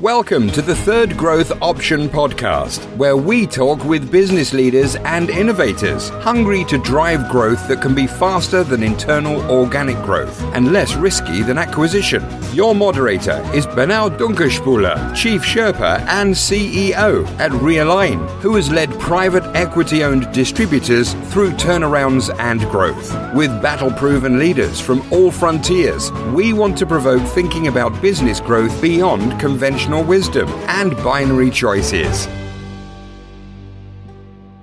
Welcome to the Third Growth Option podcast, where we talk with business leaders and innovators hungry to drive growth that can be faster than internal organic growth and less risky than acquisition. Your moderator is Benno Dunkerspuler, Chief Sherpa and CEO at Realign, who has led private equity owned distributors through turnarounds and growth. With battle proven leaders from all frontiers, we want to provoke thinking about business growth beyond conventional wisdom and binary choices.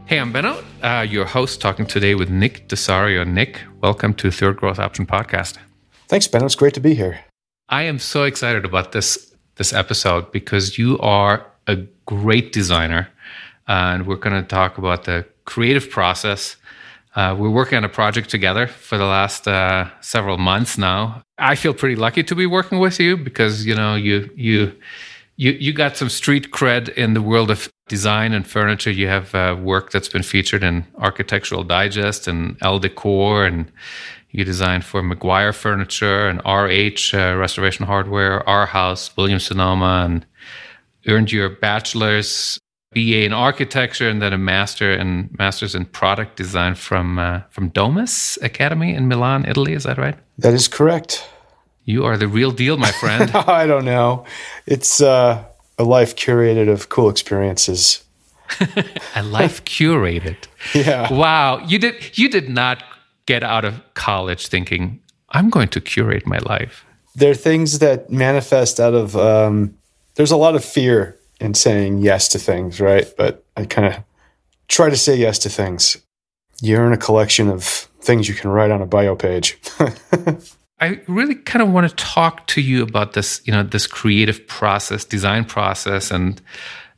Hey, I'm Benno, uh, your host, talking today with Nick DeSario. Nick, welcome to Third Growth Option Podcast. Thanks, Benno. It's great to be here. I am so excited about this this episode because you are a great designer, and we're going to talk about the creative process. Uh, we're working on a project together for the last uh, several months now. I feel pretty lucky to be working with you because you know you you you you got some street cred in the world of design and furniture. You have uh, work that's been featured in Architectural Digest and Elle Decor, and you designed for McGuire Furniture and RH uh, Restoration Hardware, Arhaus, Williams Sonoma, and earned your bachelor's BA in architecture and then a master and master's in product design from uh, from Domus Academy in Milan, Italy. Is that right? That is correct. You are the real deal, my friend. I don't know. It's uh, a life curated of cool experiences. a life curated. Yeah. Wow. You did you did not get out of college thinking I'm going to curate my life. There are things that manifest out of um, there's a lot of fear in saying yes to things, right? But I kind of try to say yes to things. You earn a collection of things you can write on a bio page. I really kind of want to talk to you about this, you know, this creative process, design process, and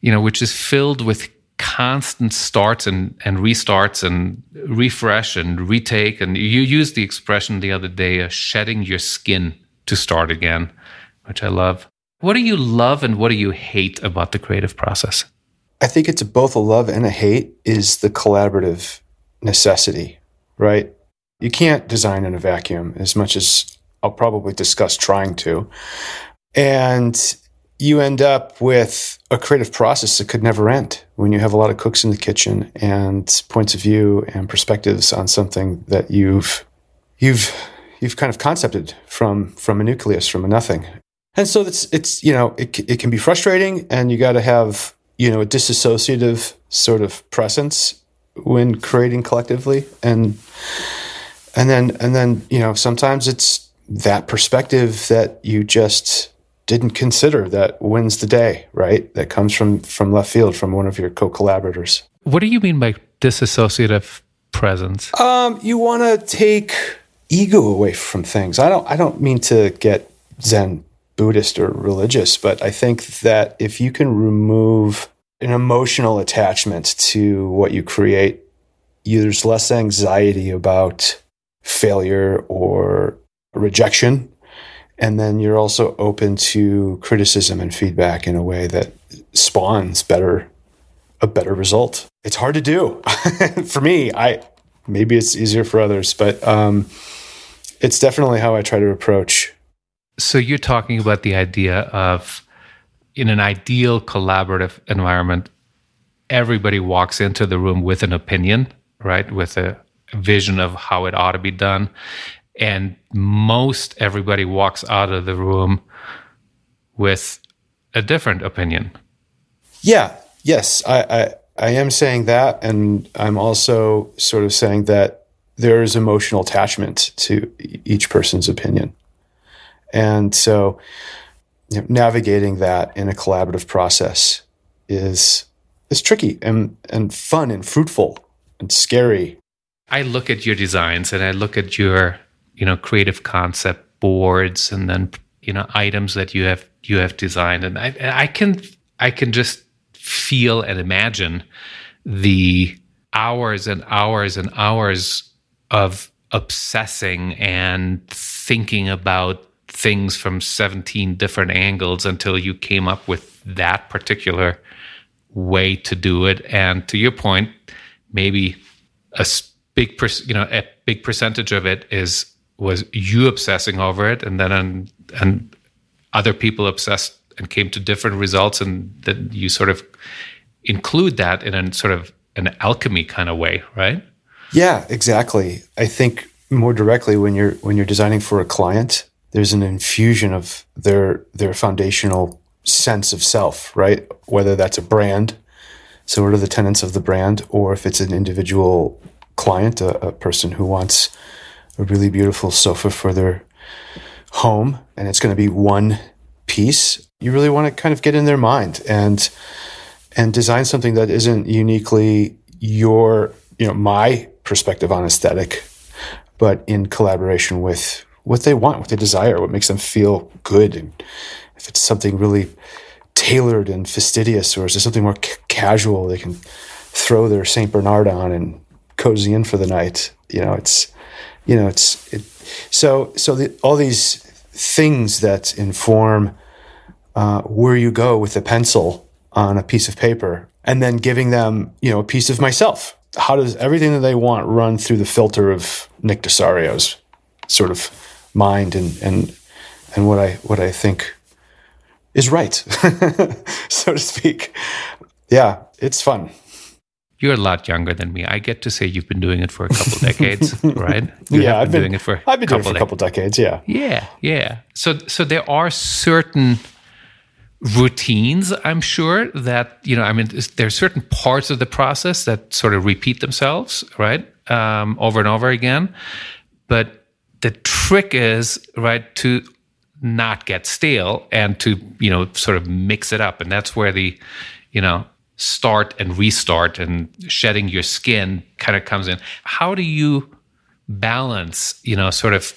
you know, which is filled with constant starts and, and restarts and refresh and retake. And you used the expression the other day, uh, shedding your skin to start again, which I love. What do you love and what do you hate about the creative process? I think it's both a love and a hate is the collaborative necessity, right? You can't design in a vacuum as much as I'll probably discuss trying to. And you end up with a creative process that could never end when you have a lot of cooks in the kitchen and points of view and perspectives on something that you've you've you've kind of concepted from from a nucleus from a nothing. And so it's it's you know it it can be frustrating and you got to have you know a disassociative sort of presence when creating collectively and and then and then you know sometimes it's that perspective that you just didn't consider that wins the day right? That comes from from left field from one of your co-collaborators. What do you mean by disassociative presence? Um you want to take ego away from things. I don't i don't mean to get zen buddhist or religious but i think that if you can remove an emotional attachment to what you create you, there's less anxiety about failure or rejection. And then you're also open to criticism and feedback in a way that spawns better a better result. It's hard to do. for me, I maybe it's easier for others, but um, it's definitely how I try to approach. So you're talking about the idea of in an ideal collaborative environment, everybody walks into the room with an opinion, right? With a vision of how it ought to be done. And most everybody walks out of the room with a different opinion. Yeah. Yes. I, I, I am saying that. And I'm also sort of saying that there is emotional attachment to each person's opinion. And so you know, navigating that in a collaborative process is is tricky and, and fun and fruitful and scary I look at your designs and I look at your, you know, creative concept boards and then you know items that you have you have designed, and I I can I can just feel and imagine the hours and hours and hours of obsessing and thinking about things from 17 different angles until you came up with that particular way to do it. And to your point maybe a big you know a big percentage of it is was you obsessing over it and then and, and other people obsessed and came to different results, and then you sort of include that in a sort of an alchemy kind of way, right? Yeah, exactly. I think more directly when you're when you're designing for a client, there's an infusion of their their foundational sense of self, right? Whether that's a brand, so what are the tenets of the brand, or if it's an individual client, a, a person who wants a really beautiful sofa for their home, and it's going to be one piece. You really want to kind of get in their mind and and design something that isn't uniquely your, you know, my perspective on aesthetic, but in collaboration with what they want, what they desire, what makes them feel good. And if it's something really tailored and fastidious, or is it something more casual, they can throw their Saint Bernard on and cozy in for the night. You know, it's, you know, it's it, so so the, all these things that inform uh, where you go with a pencil on a piece of paper, and then giving them, you know, a piece of myself. How does everything that they want run through the filter of Nick DeSario's sort of mind and and and what I what I think is right, so to speak. Yeah, it's fun. You're a lot younger than me. I get to say you've been doing it for a couple decades, right? You yeah, I've been, doing it for. I've been doing it for a couple decades. Yeah. Yeah, yeah. So, so there are certain routines. I'm sure that you know. I mean, there are certain parts of the process that sort of repeat themselves, right, um, over and over again. But the trick is right to not get stale and to you know sort of mix it up and that's where the you know start and restart and shedding your skin kind of comes in. How do you balance you know sort of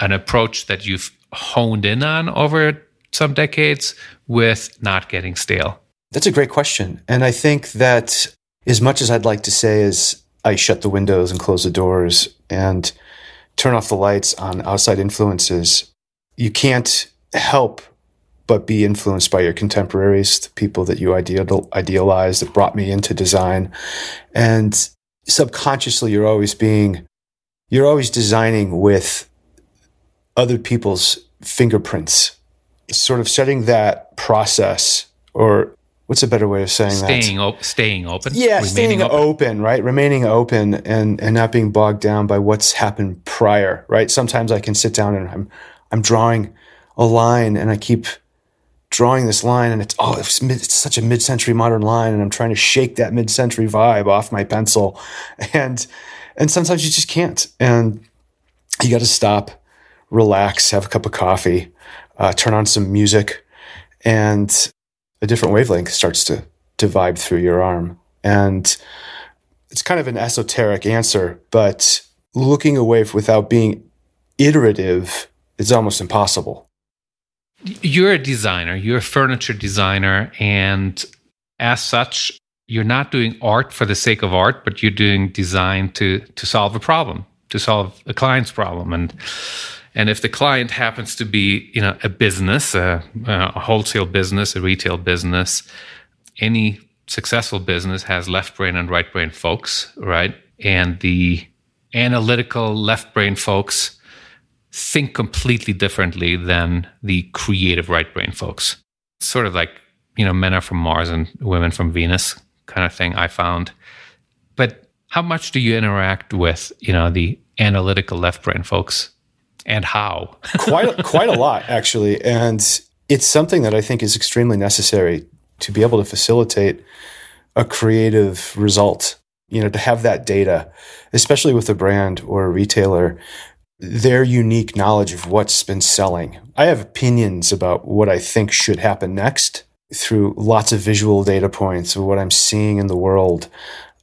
an approach that you've honed in on over some decades with not getting stale? That's a great question. And i think that as much as i'd like to say is i shut the windows and close the doors and turn off the lights on outside influences, you can't help but be influenced by your contemporaries, the people that you ideal, idealize that brought me into design. And subconsciously, you're always being, you're always designing with other people's fingerprints, sort of setting that process or what's a better way of saying staying that? Op- staying open. Yeah, staying open. open. right? Remaining open and and not being bogged down by what's happened prior, right? Sometimes I can sit down and I'm I'm drawing a line and I keep drawing this line and it's oh it's, mid, it's such a mid-century modern line and I'm trying to shake that mid-century vibe off my pencil and and sometimes you just can't and you got to stop, relax, have a cup of coffee, uh, turn on some music and a different wavelength starts to, to vibe through your arm. And it's kind of an esoteric answer, but looking away without being iterative is almost impossible. You're a designer, you're a furniture designer, and as such, you're not doing art for the sake of art, but you're doing design to to solve a problem, to solve a client's problem. And and if the client happens to be, you know, a business, a, a wholesale business, a retail business, any successful business has left brain and right brain folks, right? And the analytical left brain folks think completely differently than the creative right brain folks. Sort of like, you know, men are from Mars and women from Venus kind of thing I found. But how much do you interact with, you know, the analytical left brain folks and how? quite quite a lot actually, and it's something that I think is extremely necessary to be able to facilitate a creative result. You know, to have that data, especially with a brand or a retailer, their unique knowledge of what's been selling. I have opinions about what I think should happen next through lots of visual data points of what I'm seeing in the world.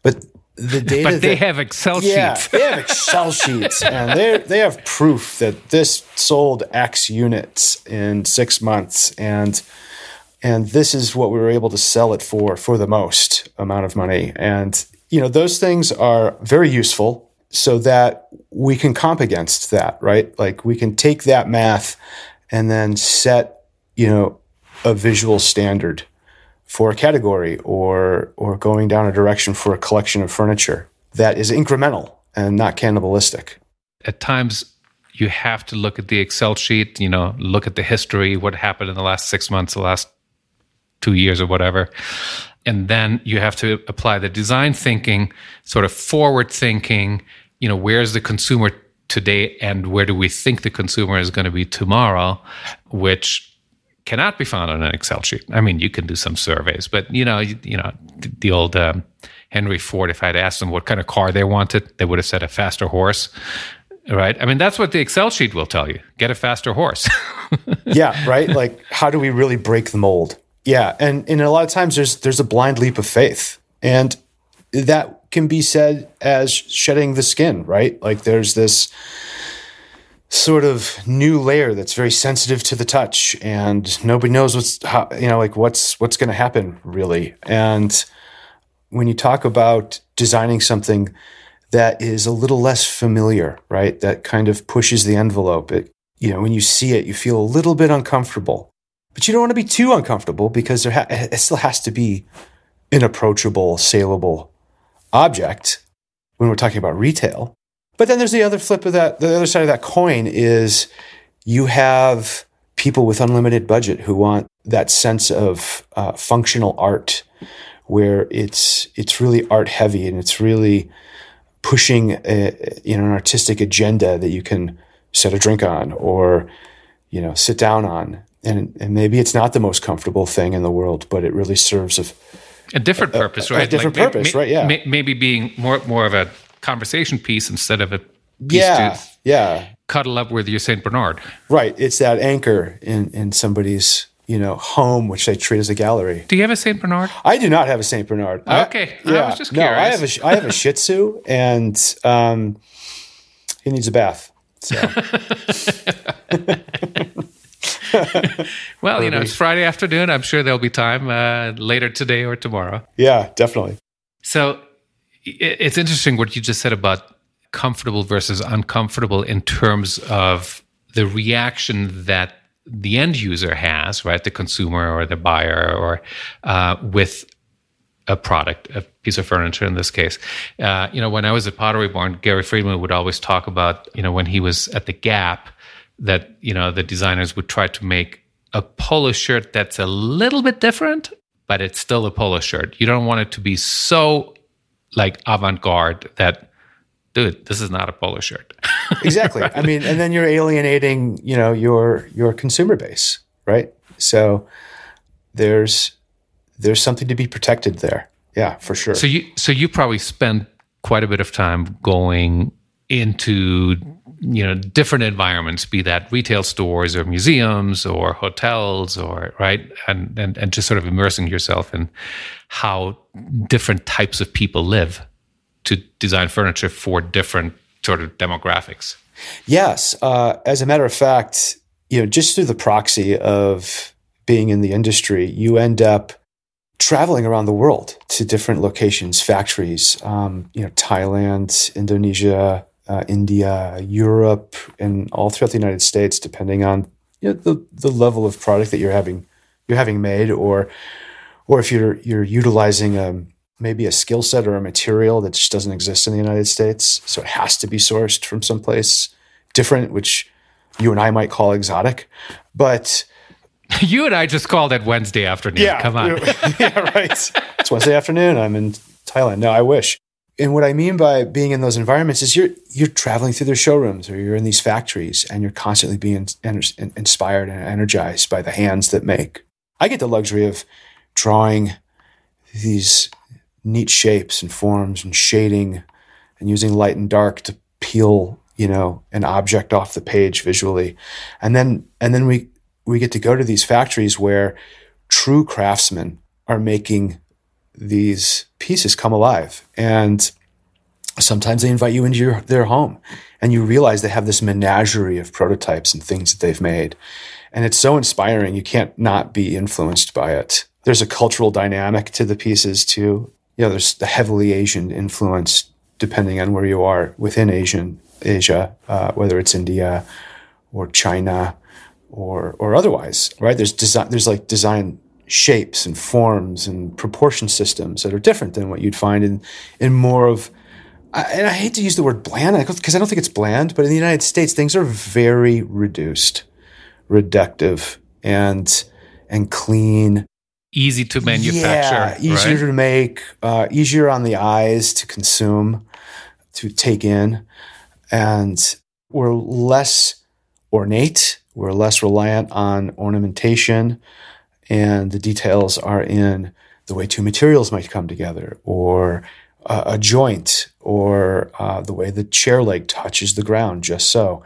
But the data. But they that, have Excel yeah, sheets. they have Excel sheets, and they they have proof that this sold X units in six months, and and this is what we were able to sell it for for the most amount of money. And you know those things are very useful, so that we can comp against that, right? Like we can take that math and then set you know a visual standard for a category or or going down a direction for a collection of furniture that is incremental and not cannibalistic. At times you have to look at the Excel sheet, you know, look at the history, what happened in the last six months, the last two years or whatever. And then you have to apply the design thinking, sort of forward thinking, you know, where's the consumer today and where do we think the consumer is going to be tomorrow, which cannot be found on an Excel sheet. I mean, you can do some surveys, but you know, you, you know, the, old um, Henry Ford. If I'd asked them what kind of car they wanted, they would have said a faster horse right? I mean, that's what the Excel sheet will tell you get a faster horse. yeah, right. Like, how do we really break the mold? Yeah, and and a lot of times there's there's a blind leap of faith, and that can be said as shedding the skin, right? Like, there's this sort of new layer that's very sensitive to the touch, and nobody knows what's how, you know like what's what's going to happen really, and when you talk about designing something that is a little less familiar, right? That kind of pushes the envelope. It, you know, when you see it, you feel a little bit uncomfortable, but you don't want to be too uncomfortable because there ha- it still has to be an approachable, saleable object when we're talking about retail. But then there's the other flip of that. The other side of that coin is you have people with unlimited budget who want that sense of uh, functional art, where it's it's really art heavy and it's really pushing a, you know an artistic agenda that you can set a drink on or you know sit down on and, and maybe it's not the most comfortable thing in the world but it really serves a, a different purpose a, right a different like, purpose may, right yeah may, maybe being more more of a conversation piece instead of a yeah yeah cuddle up with your saint bernard right it's that anchor in in somebody's you know, home, which they treat as a gallery. Do you have a Saint Bernard? I do not have a Saint Bernard. Okay, I, yeah, I was just curious. No, I have a I have a Shih Tzu, and um, he needs a bath. So. well, you know, it's Friday afternoon. I'm sure there'll be time uh, later today or tomorrow. Yeah, definitely. So it's interesting what you just said about comfortable versus uncomfortable in terms of the reaction that the end user has, right, the consumer or the buyer, or uh, with a product, a piece of furniture in this case. Uh, you know, when I was at Pottery Barn, Gary Friedman would always talk about, you know, when he was at the Gap, that you know the designers would try to make a polo shirt that's a little bit different, but it's still a polo shirt. You don't want it to be so like avant-garde that dude, this is not a polo shirt. exactly. right? I mean, and then you're alienating, you know, your your consumer base, right? So there's there's something to be protected there. Yeah, for sure. So you so you probably spend quite a bit of time going into you know different environments be that retail stores or museums or hotels or right and and, and just sort of immersing yourself in how different types of people live to design furniture for different sort of demographics. Yes, uh, as a matter of fact, you know, just through the proxy of being in the industry, you end up traveling around the world to different locations, factories, um, you know, Thailand, Indonesia, uh, India, Europe, and all throughout the United States, depending on you know, the the level of product that you're having you're having made, or or if you're you're utilizing um, maybe a skill set or a material that just doesn't exist in the United States. So it has to be sourced from someplace different, which you and I might call exotic. But you and I just called it Wednesday afternoon. Yeah, Come on. yeah, right. It's Wednesday afternoon. I'm in Thailand. No, I wish. And what I mean by being in those environments is you're you're traveling through their showrooms or you're in these factories and you're constantly being inspired and energized by the hands that make. I get the luxury of drawing these neat shapes and forms and shading and using light and dark to peel you know an object off the page visually and then and then we we get to go to these factories where true craftsmen are making these pieces come alive. And sometimes they invite you into your, their home. And you realize they have this menagerie of prototypes and things that they've made. And it's so inspiring. You can't not be influenced by it. There's a cultural dynamic to the pieces too. You know, there's the heavily Asian influence depending on where you are within Asian Asia, uh, whether it's India or China or or otherwise, right? There's design, there's like design shapes and forms and proportion systems that are different than what you'd find in in more of I, and I hate to use the word bland because I don't think it's bland, but in the United States, things are very reduced, reductive, and and clean. Easy to manufacture. Yeah, easier right? to make, uh, easier on the eyes to consume, to take in, and we're less ornate. We're less reliant on ornamentation, and the details are in the way two materials might come together, or uh, a joint, or uh, the way the chair leg touches the ground, just so.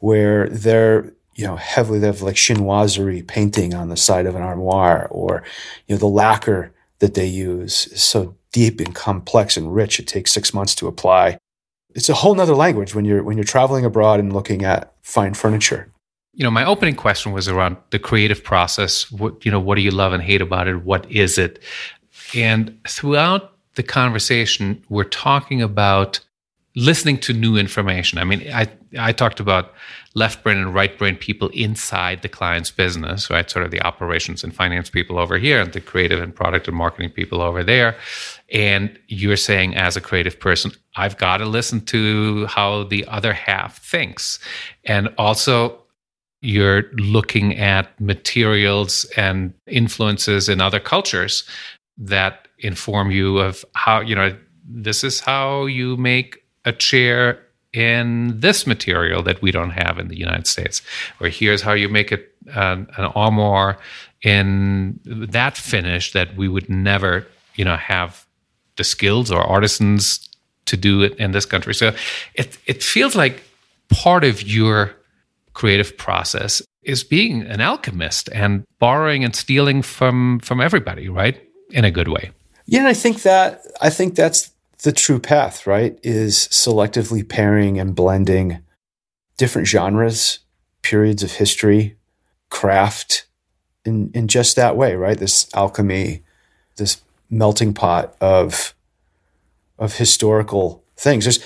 Where they're you know heavily they have like chinoiserie painting on the side of an armoire, or you know the lacquer that they use is so deep and complex and rich it takes six months to apply. It's a whole nother language when you're when you're traveling abroad and looking at fine furniture you know, my opening question was around the creative process. What you know, what do you love and hate about it? What is it? And throughout the conversation, we're talking about listening to new information. I mean, I I talked about left brain and right brain people inside the client's business, right? Sort of the operations and finance people over here, and the creative and product and marketing people over there. And you're saying, as a creative person, I've got to listen to how the other half thinks, and also you're looking at materials and influences in other cultures that inform you of how you know this is how you make a chair in this material that we don't have in the United States, or here's how you make it uh, an armoire in that finish that we would never, you know, have the skills or artisans to do it in this country. So it it feels like part of your creative process is being an alchemist and borrowing and stealing from from everybody, right? In a good way. Yeah, I think that I think that's the true path, right? Is selectively pairing and blending different genres, periods of history, craft in in just that way, right? This alchemy, this melting pot of of historical things. There's,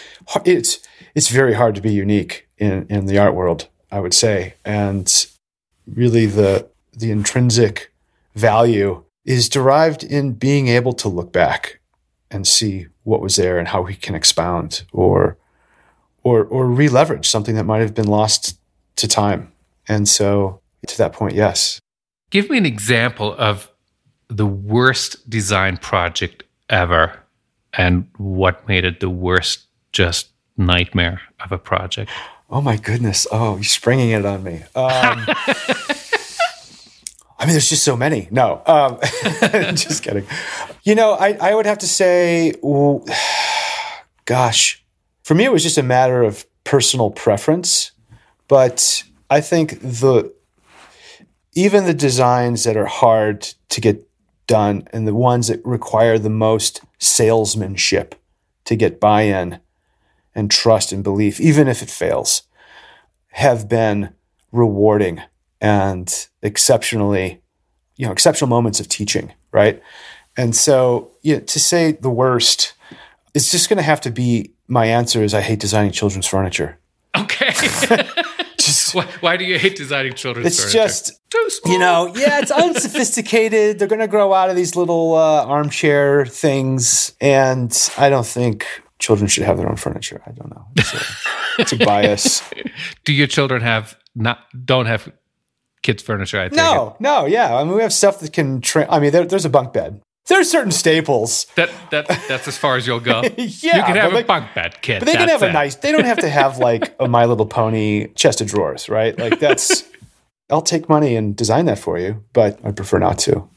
it's it's very hard to be unique in in the art world. I would say. And really the the intrinsic value is derived in being able to look back and see what was there and how we can expound or or or re-leverage something that might have been lost to time. And so to that point, yes. Give me an example of the worst design project ever and what made it the worst just nightmare of a project. Oh my goodness! Oh, you're springing it on me. Um, I mean, there's just so many. No, um, just kidding. You know, I, I would have to say, well, gosh, for me, it was just a matter of personal preference. But I think the even the designs that are hard to get done and the ones that require the most salesmanship to get buy-in and trust and belief, even if it fails, have been rewarding and exceptionally, you know, exceptional moments of teaching, right? And so, you know, to say the worst, it's just going to have to be my answer is I hate designing children's furniture. Okay. just why, why, do you hate designing children's it's furniture? It's just too small. you know, yeah, it's unsophisticated. They're going to grow out of these little uh, armchair things, and I don't think children should have their own furniture. I don't know. It's a, it's a bias. Do your children have not don't have kids furniture? I no, it. no, yeah. I mean, we have stuff that can. Tra- I mean, there, there's a bunk bed. There's certain staples. That that that's as far as you'll go. yeah, you can have a bunk bed, kid. But they can have it. a nice. They don't have to have like a My Little Pony chest of drawers, right? Like that's. I'll take money and design that for you, but I prefer not to.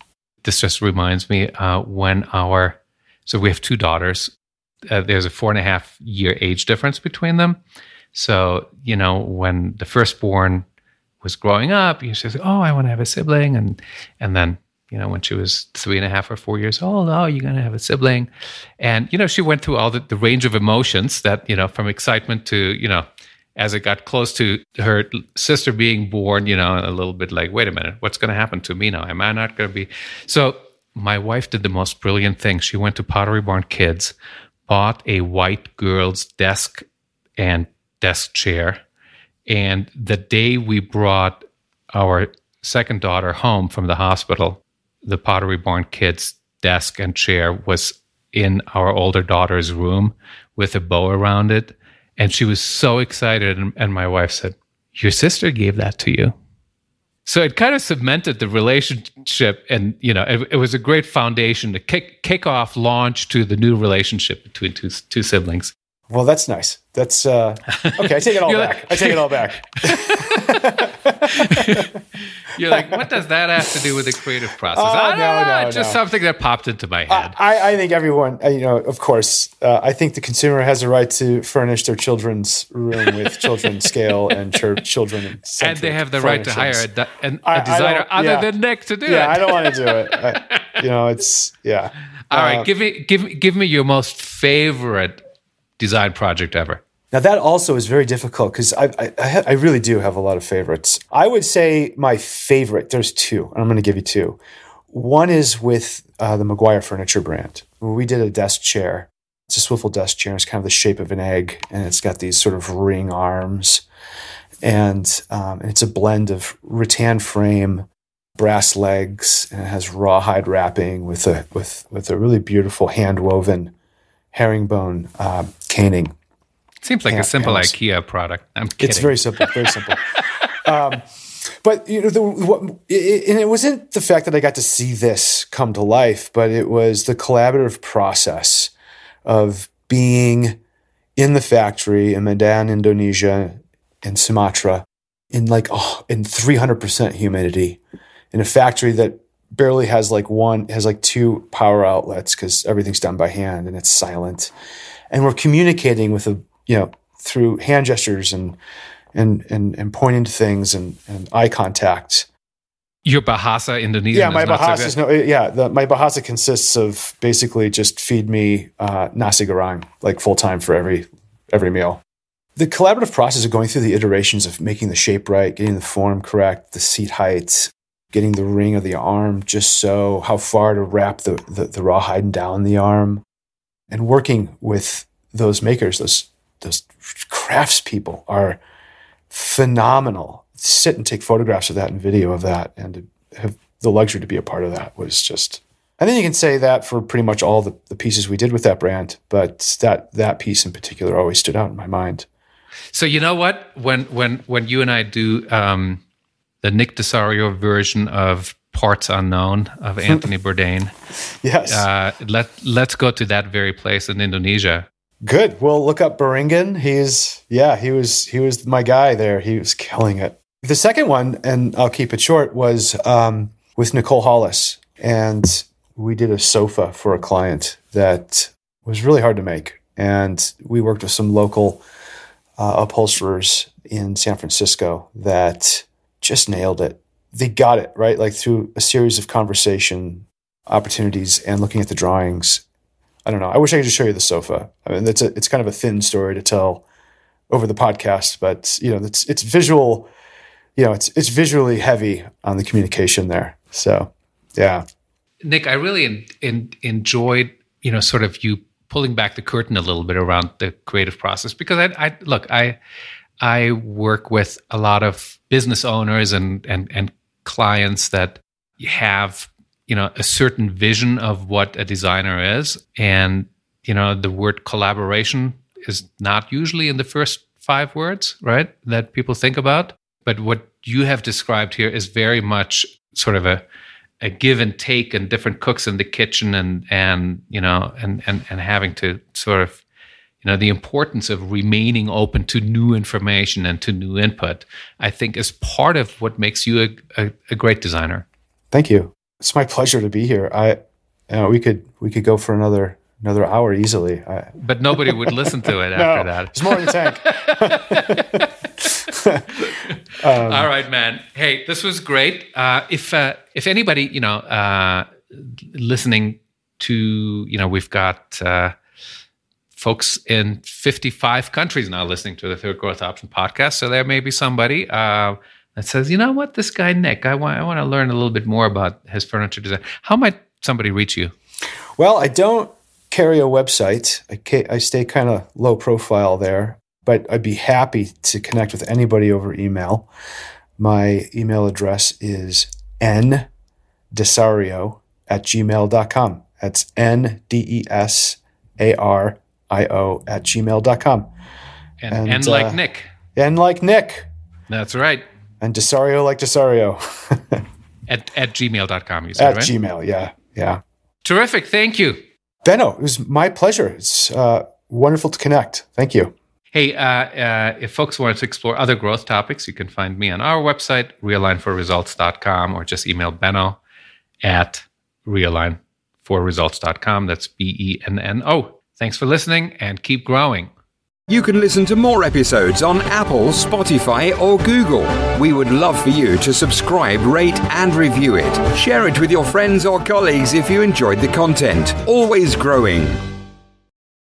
This just reminds me uh, when our so we have two daughters uh, there's a four and a half year age difference between them. So, you know, when the firstborn was growing up, you says, "Oh, I want to have a sibling," and and then you know when she was three and a half or four years old, oh, you're going to have a sibling, and you know she went through all the, the range of emotions that you know from excitement to you know as it got close to her sister being born, you know, a little bit like, wait a minute, what's going to happen to me now? Am I not going to be? So my wife did the most brilliant thing. She went to Pottery Barn Kids, bought a white girl's desk and desk chair. And the day we brought our second daughter home from the hospital, the Pottery Barn kids' desk and chair was in our older daughter's room with a bow around it. And she was so excited. And, and my wife said, Your sister gave that to you. So it kind of cemented the relationship, and you know, it, it, was a great foundation to kick kick off launch to the new relationship between two two siblings. Well, that's nice. That's uh, okay. I take it all back. I take it all back. You're like, what does that have to do with the creative process? Oh, no, no, no, just something that popped into my head. I, I think everyone, uh, you know, of course, uh, I think the consumer has a right to furnish their children's room with children's scale and ch- children. And they have the right to hire a, designer I, other yeah. than Nick to do yeah, it. Yeah, I don't want to do it. I, you know, it's yeah. All uh, right, give me give give me your most favorite design project ever. Now that also is very difficult because I, I, I really do have a lot of favorites. I would say my favorite. There's two. and I'm going to give you two. One is with uh, the McGuire Furniture brand. We did a desk chair. It's a swivel desk chair. It's kind of the shape of an egg, and it's got these sort of ring arms, and, um, it's a blend of rattan frame, brass legs, and it has rawhide wrapping with a with with a really beautiful hand woven herringbone uh, caning Seems like a simple IKEA product. I'm kidding. It's very simple, very simple. um, but you know, the, what, it, and it wasn't the fact that I got to see this come to life, but it was the collaborative process of being in the factory in Medan, Indonesia, in Sumatra, in like oh, in 300% humidity, in a factory that barely has like one has like two power outlets because everything's done by hand and it's silent, and we're communicating with a you know, through hand gestures and and and, and pointing to things and, and eye contact. Your Bahasa Indonesian. Yeah, my Bahasa so is no. Yeah, the, my Bahasa consists of basically just feed me uh, nasi goreng like full time for every every meal. The collaborative process of going through the iterations of making the shape right, getting the form correct, the seat height, getting the ring of the arm just so, how far to wrap the, the, the rawhide down the arm, and working with those makers, those those craftspeople are phenomenal. Sit and take photographs of that and video of that, and have the luxury to be a part of that was just. And then you can say that for pretty much all the, the pieces we did with that brand, but that that piece in particular always stood out in my mind. So you know what? When when when you and I do um, the Nick DeSario version of Parts Unknown of Anthony Bourdain, yes, uh, let let's go to that very place in Indonesia Good. Well, look up Beringen. He's yeah, he was he was my guy there. He was killing it. The second one, and I'll keep it short, was um, with Nicole Hollis, and we did a sofa for a client that was really hard to make, and we worked with some local uh, upholsterers in San Francisco that just nailed it. They got it right, like through a series of conversation opportunities and looking at the drawings I don't know. I wish I could just show you the sofa. I mean, it's a, it's kind of a thin story to tell over the podcast, but you know, it's it's visual. You know, it's it's visually heavy on the communication there. So, yeah. Nick, I really in, in, enjoyed you know sort of you pulling back the curtain a little bit around the creative process because I, I look I I work with a lot of business owners and and and clients that have you know a certain vision of what a designer is. And you know the word collaboration is not usually in the first five words right that people think about. But what you have described here is very much sort of a a give and take and different cooks in the kitchen and and you know and and and having to sort of you know the importance of remaining open to new information and to new input i think is part of what makes you a, a, a great designer. Thank you it's my pleasure to be here. I, you know, we could we could go for another another hour easily. I, but nobody would listen to it after no, that. It's more in the tank. um, All right, man. Hey, this was great. Uh, if uh, if anybody, you know, uh, listening to, you know, we've got uh, folks in 55 countries now listening to the Third Growth Option podcast. So there may be somebody uh, that says, you know what, this guy Nick, I want I want to learn a little bit more about his furniture design. How might somebody reach you? Well, I don't carry a website. I, I stay kind of low profile there, but I'd be happy to connect with anybody over email. My email address is ndesario at gmail.com. That's N D E S A R I O at gmail.com. And, and, and like uh, Nick. And like Nick. That's right. And DeSario like DeSario. at, at gmail.com, you said, At right? Gmail, yeah. Yeah. Terrific. Thank you. Benno, it was my pleasure. It's uh, wonderful to connect. Thank you. Hey, uh, uh, if folks want to explore other growth topics, you can find me on our website, realignforresults.com, or just email Benno at realignforresults.com. That's B E N N O. Thanks for listening and keep growing. You can listen to more episodes on Apple, Spotify, or Google. We would love for you to subscribe, rate, and review it. Share it with your friends or colleagues if you enjoyed the content. Always growing.